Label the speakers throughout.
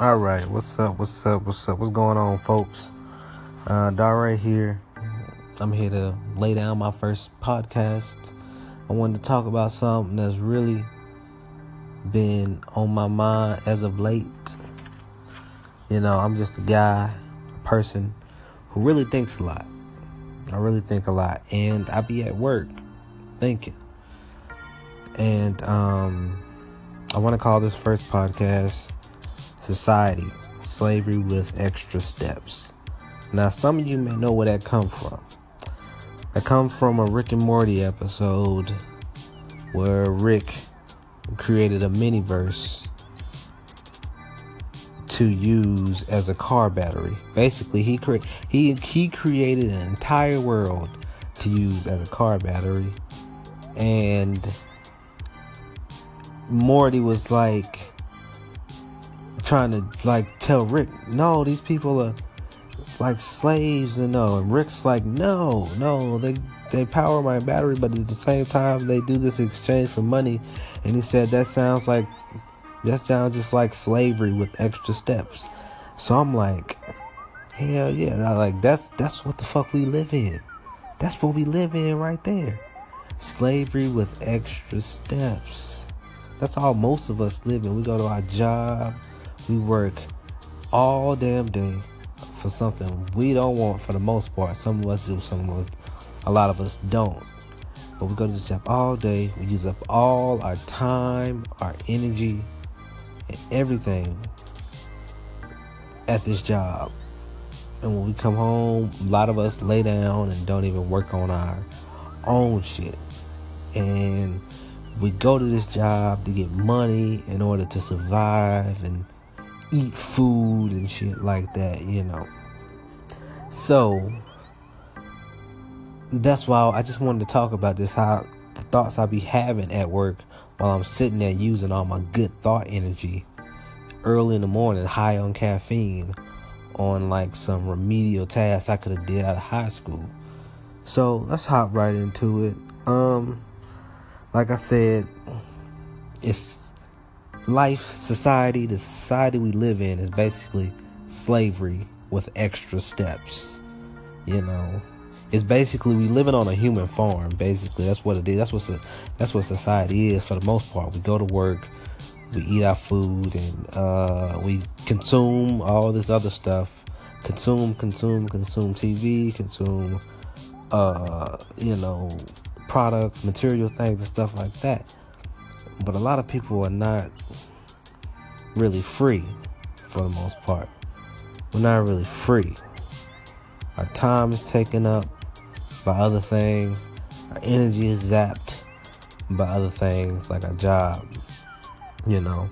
Speaker 1: All right, what's up? What's up? What's up? What's going on, folks? Uh, Dare here. I'm here to lay down my first podcast. I wanted to talk about something that's really been on my mind as of late. You know, I'm just a guy, a person who really thinks a lot. I really think a lot, and I be at work thinking. And um, I want to call this first podcast Society Slavery with Extra Steps. Now, some of you may know where that come from. That come from a Rick and Morty episode where Rick created a mini verse to use as a car battery. Basically, he cre- he he created an entire world to use as a car battery, and Morty was like trying to like tell Rick, no, these people are like slaves and no, and Rick's like, no, no, they they power my battery, but at the same time they do this exchange for money, and he said that sounds like that sounds just like slavery with extra steps. So I'm like, hell yeah, I like that's that's what the fuck we live in. That's what we live in right there. Slavery with extra steps. That's all most of us live in. We go to our job, we work all damn day for something we don't want for the most part. Some of us do, some of us, a lot of us don't. But we go to this job all day. We use up all our time, our energy, and everything at this job. And when we come home, a lot of us lay down and don't even work on our own shit. And we go to this job to get money in order to survive and eat food and shit like that, you know. So that's why I just wanted to talk about this how the thoughts I be having at work while I'm sitting there using all my good thought energy early in the morning, high on caffeine, on like some remedial tasks I could have did out of high school. So let's hop right into it. Um, like I said, it's life, society. The society we live in is basically slavery with extra steps. You know, it's basically we living on a human farm. Basically, that's what it is. That's what that's what society is for the most part. We go to work we eat our food and uh, we consume all this other stuff consume consume consume tv consume uh, you know products material things and stuff like that but a lot of people are not really free for the most part we're not really free our time is taken up by other things our energy is zapped by other things like our job you know.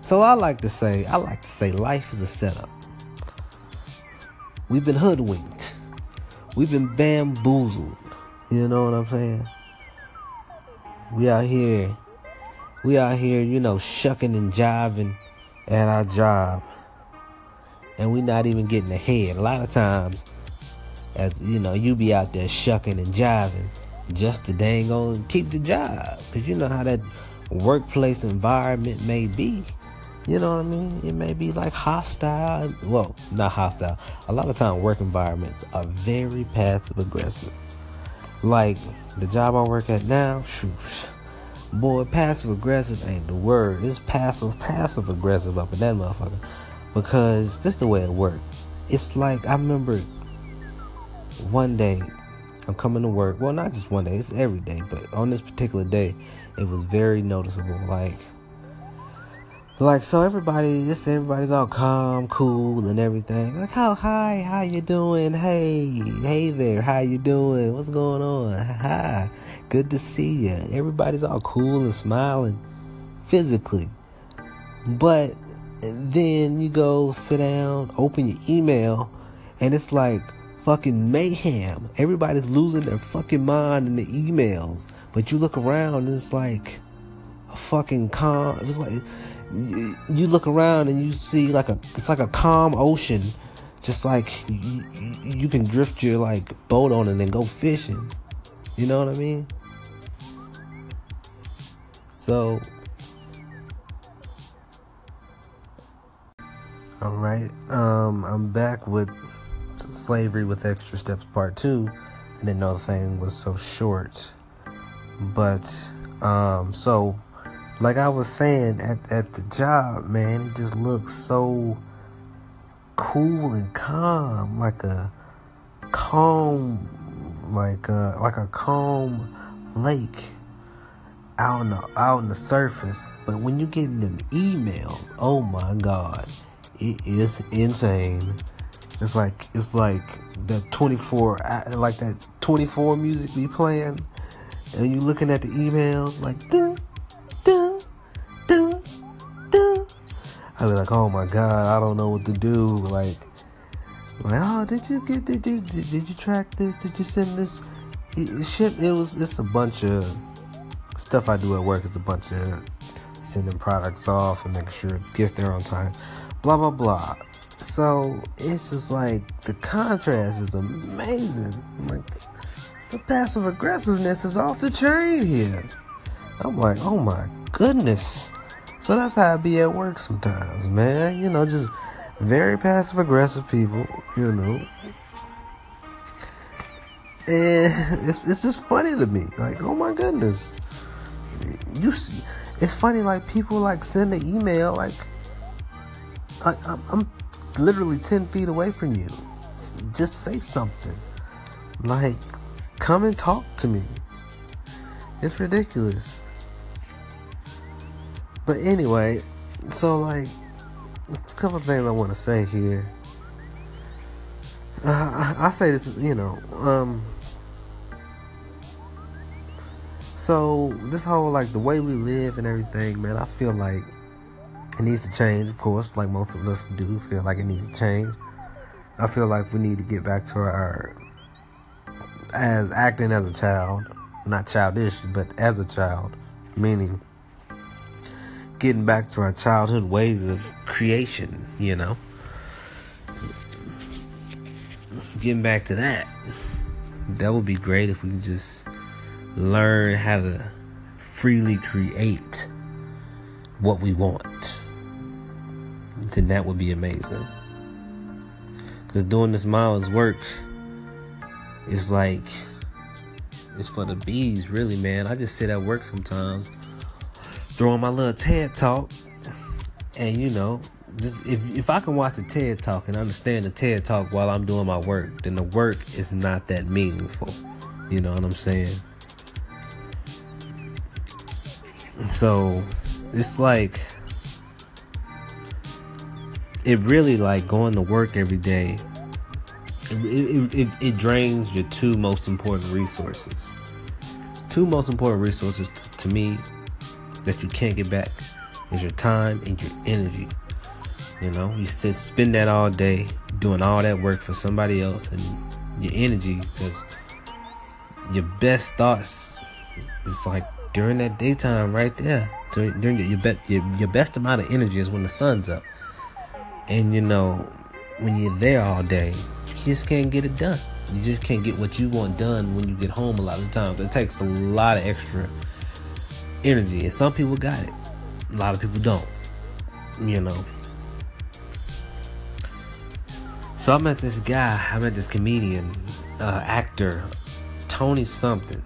Speaker 1: So I like to say, I like to say life is a setup. We've been hoodwinked. We've been bamboozled. You know what I'm saying? We out here, we out here, you know, shucking and jiving at our job. And we're not even getting ahead. A lot of times, as you know, you be out there shucking and jiving just to dang on keep the job. Cause you know how that workplace environment may be. You know what I mean? It may be like hostile. Well, not hostile. A lot of time work environments are very passive aggressive. Like the job I work at now, shoot. Boy, passive aggressive ain't the word. It's passive, passive aggressive up in that motherfucker. Because this is the way it works. It's like I remember one day I'm coming to work. Well, not just one day, it's every day, but on this particular day, it was very noticeable. Like, like so everybody, this everybody's all calm, cool, and everything. Like, how hi, how you doing? Hey, hey there, how you doing? What's going on? Hi, good to see you. Everybody's all cool and smiling, physically, but then you go sit down, open your email, and it's like fucking mayhem. Everybody's losing their fucking mind in the emails. But you look around and it's like a fucking calm. It's like you look around and you see like a it's like a calm ocean. Just like you, you can drift your like boat on and then go fishing. You know what I mean? So All right. Um, I'm back with Slavery with Extra Steps Part 2. I didn't know the thing was so short. But, um, so, like I was saying, at, at the job, man, it just looks so cool and calm. Like a calm, like a, like a calm lake out on the out on the surface, but when you get them emails, oh my god, it is insane. It's like it's like the 24 like that 24 music be playing, and you looking at the emails like dun I be like, oh my god, I don't know what to do. Like, like oh, did you get did you did, did you track this? Did you send this? It, it ship. It was it's a bunch of stuff I do at work It's a bunch of sending products off and making sure it gets there on time. Blah blah blah. So it's just like the contrast is amazing. Like the passive aggressiveness is off the chain here. I'm like, oh my goodness. So that's how I be at work sometimes, man. You know, just very passive aggressive people, you know. And it's, it's just funny to me. Like, oh my goodness you see, it's funny like people like send an email like I'm, I'm literally 10 feet away from you just say something like come and talk to me it's ridiculous but anyway so like a couple things i want to say here uh, I, I say this you know um So this whole like the way we live and everything, man, I feel like it needs to change, of course, like most of us do feel like it needs to change. I feel like we need to get back to our as acting as a child, not childish, but as a child, meaning getting back to our childhood ways of creation, you know. Getting back to that. That would be great if we could just learn how to freely create what we want, then that would be amazing. Because doing this miles work is like, it's for the bees, really, man. I just sit at work sometimes, throwing my little TED talk, and you know, just if if I can watch a TED talk and understand the TED talk while I'm doing my work, then the work is not that meaningful. You know what I'm saying? So it's like it really like going to work every day. It, it, it, it drains your two most important resources. Two most important resources t- to me that you can't get back is your time and your energy. You know, you sit spend that all day doing all that work for somebody else and your energy because your best thoughts is like during that daytime right there during, during your, your, be, your, your best amount of energy is when the sun's up. And you know when you're there all day you just can't get it done. You just can't get what you want done when you get home a lot of times. It takes a lot of extra energy and some people got it a lot of people don't you know so i met this guy i met this comedian uh, actor tony something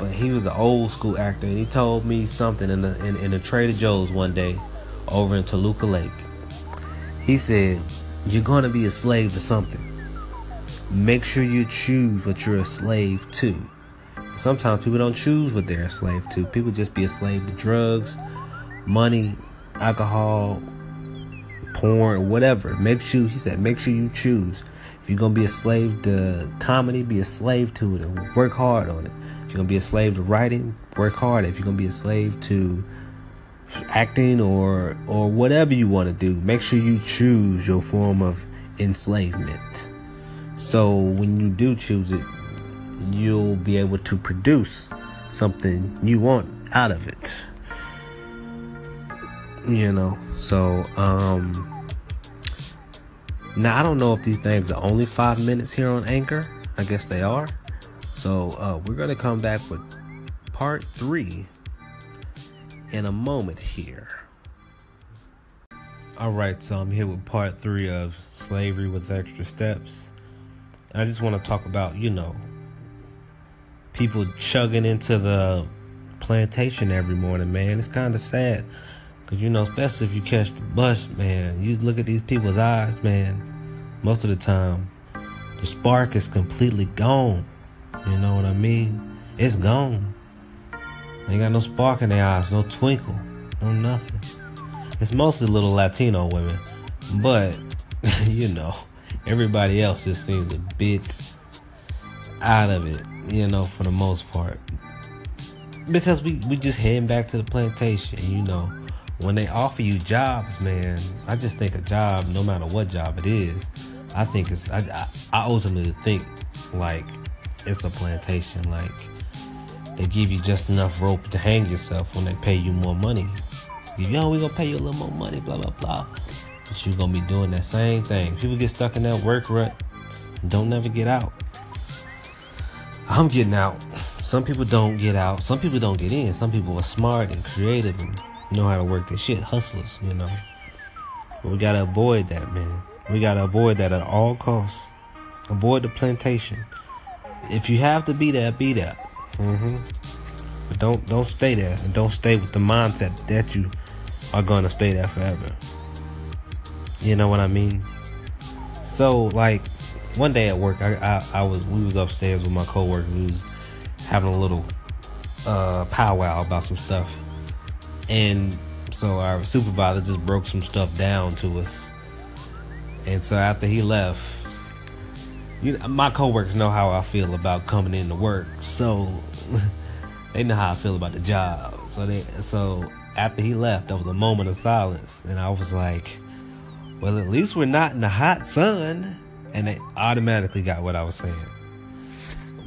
Speaker 1: but he was an old school actor, and he told me something in the in, in the Trader Joe's one day over in Toluca Lake. He said, "You're to be a slave to something. Make sure you choose what you're a slave to." Sometimes people don't choose what they're a slave to. People just be a slave to drugs, money, alcohol, porn, whatever. Make sure he said, make sure you choose. If you're gonna be a slave to comedy, be a slave to it and work hard on it If you're gonna be a slave to writing, work hard. If you're gonna be a slave to acting or or whatever you want to do, make sure you choose your form of enslavement. So when you do choose it, you'll be able to produce something you want out of it. You know, so um now I don't know if these things are only five minutes here on Anchor. I guess they are. So uh, we're to come back with part three in a moment here. All right, so I'm here with part three of Slavery with Extra Steps. I just want to talk about, you know, people chugging into the plantation every morning, man. It's kind of sad. Because, you know, especially if you catch the bus, man, you look at these people's eyes, man, most of the time, the spark is completely gone. You know what I mean? It's gone. They got no spark in their eyes, no twinkle, no nothing. It's mostly little Latino women, but you know, everybody else just seems a bit out of it, you know, for the most part. Because we we just heading back to the plantation, you know. When they offer you jobs, man, I just think a job, no matter what job it is, I think it's I, I, I ultimately think like it's a plantation. Like they give you just enough rope to hang yourself when they pay you more money yo, we gonna pay you a little more money, blah blah blah. But you gonna be doing that same thing. People get stuck in that work rut, don't never get out. I'm getting out. Some people don't get out. Some people don't get in. Some people are smart and creative and know how to work their shit. Hustlers, you know. But we gotta avoid that, man. We gotta avoid that at all costs. Avoid the plantation. If you have to be there, be there. Mm-hmm. But don't don't stay there, and don't stay with the mindset that you are gonna stay there forever. You know what I mean? So like one day at work, I, I, I was we was upstairs with my coworker. We was having a little uh, powwow about some stuff, and so our supervisor just broke some stuff down to us. And so after he left, you know, my coworkers know how I feel about coming into work, so they know how I feel about the job. So they so after he left, there was a moment of silence, and I was like, "Well, at least we're not in the hot sun," and they automatically got what I was saying.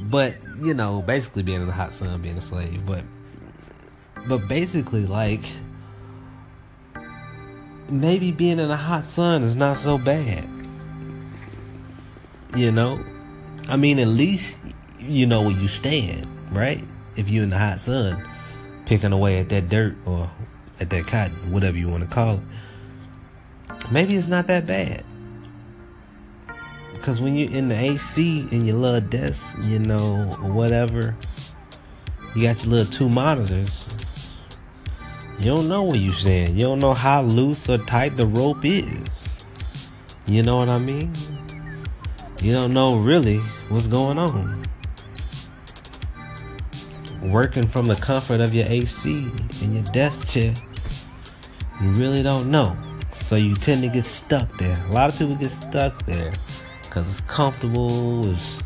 Speaker 1: But you know, basically being in the hot sun, being a slave, but but basically like maybe being in the hot sun is not so bad. You know, I mean, at least you know where you stand, right? If you're in the hot sun picking away at that dirt or at that cotton, whatever you want to call it, maybe it's not that bad. Because when you're in the AC in your little desk, you know, whatever, you got your little two monitors. You don't know what you're saying. You don't know how loose or tight the rope is. You know what I mean? You don't know really what's going on working from the comfort of your AC in your desk chair, you really don't know. So you tend to get stuck there. A lot of people get stuck there because it's comfortable. It's,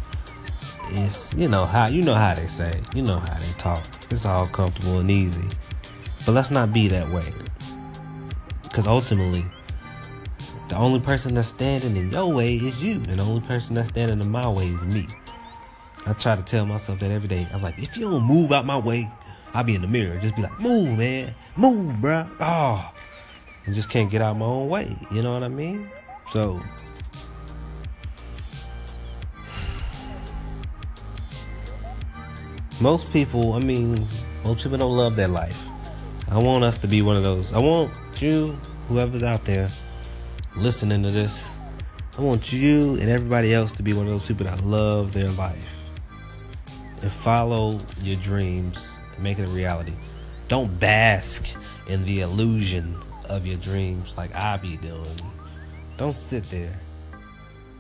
Speaker 1: it's you know how you know how they say. You know how they talk. It's all comfortable and easy. But let's not be that way. Because ultimately, the only person that's standing in your way is you, and the only person that's standing in my way is me. I try to tell myself that every day. I'm like, if you don't move out my way, I'll be in the mirror. Just be like, move, man. Move, bruh. Ah. Oh. I just can't get out my own way. You know what I mean? So. Most people, I mean, most people don't love their life. I want us to be one of those. I want you, whoever's out there listening to this, I want you and everybody else to be one of those people that love their life and follow your dreams and make it a reality. Don't bask in the illusion of your dreams like I be doing. Don't sit there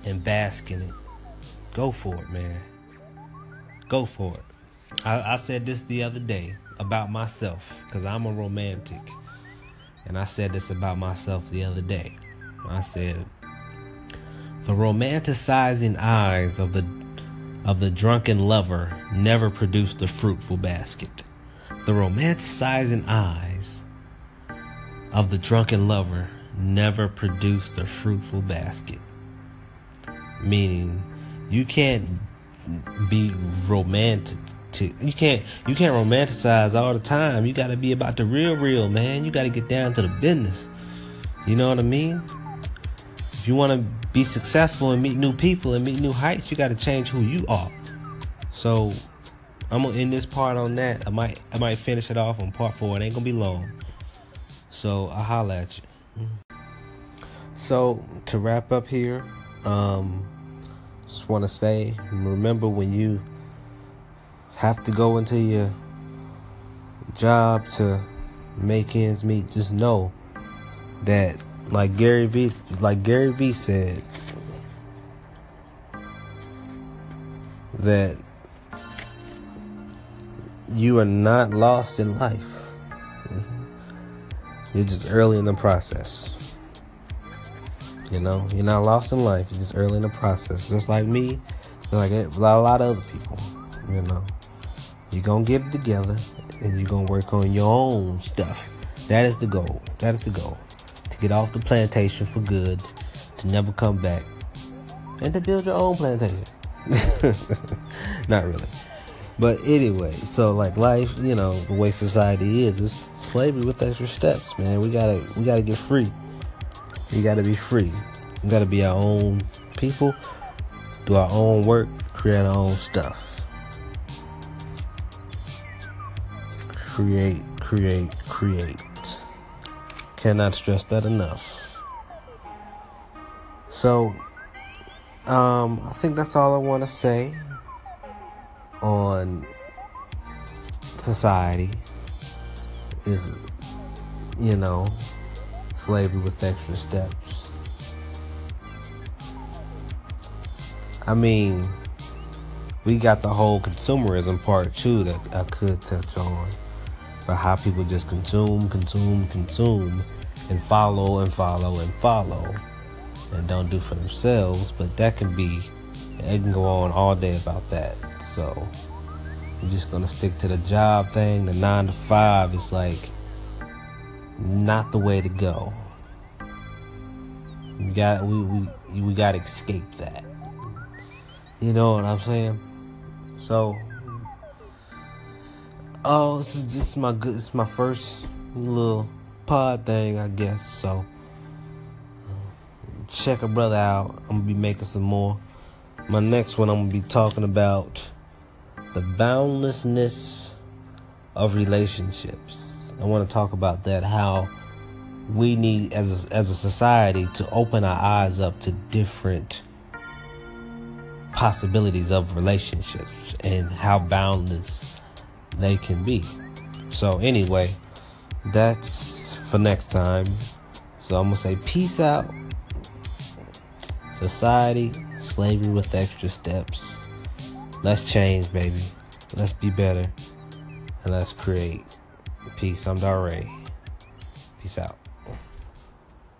Speaker 1: and bask in it. Go for it, man. Go for it. I, I said this the other day about myself because I'm a romantic. And I said this about myself the other day. I said, the romanticizing eyes of the of the drunken lover never produced the fruitful basket. The romanticizing eyes of the drunken lover never produced the fruitful basket. Meaning, you can't be romantic. You can't you can't romanticize all the time. You got to be about the real, real man. You got to get down to the business. You know what I mean? If you want to be successful and meet new people and meet new heights, you got to change who you are. So I'm gonna end this part on that. I might I might finish it off on part four. It ain't gonna be long. So I'll holla at you. So to wrap up here, um, just want to say, remember when you have to go into your job to make ends meet, just know that, like Gary V, like Gary V said, that you are not lost in life. Mm-hmm. You're just early in the process. You know, you're not lost in life. You're just early in the process. Just like me, like a lot of other people. You know, you're gonna get it together, and you're gonna work on your own stuff. That is the goal. That is the goal. To get off the plantation for good, to never come back, and to build your own plantation. Not really. But anyway, so like life, you know, the way society is, it's slavery with extra steps, man. We gotta we gotta get free. We gotta be free. We gotta be our own people, do our own work, create our own stuff. Create, create, create. Cannot stress that enough. So, um, I think that's all I want to say on society is, you know, slavery with extra steps. I mean, we got the whole consumerism part too that I could touch on. But how people just consume, consume, consume, and follow and follow and follow, and don't do for themselves. But that can be, it can go on all day about that. So we're just gonna stick to the job thing. The nine to five is like not the way to go. We got we we we got to escape that. You know what I'm saying? So, oh, this is just my good. It's my first little pod thing, I guess. So, check a brother out. I'm gonna be making some more. My next one, I'm gonna be talking about the boundlessness of relationships. I want to talk about that how we need as a, as a society to open our eyes up to different possibilities of relationships and how boundless they can be. So anyway, that's for next time. So I'm going to say peace out. Society, slavery with extra steps. Let's change, baby. Let's be better. And let's create. Peace. I'm Dar Ray. Peace out.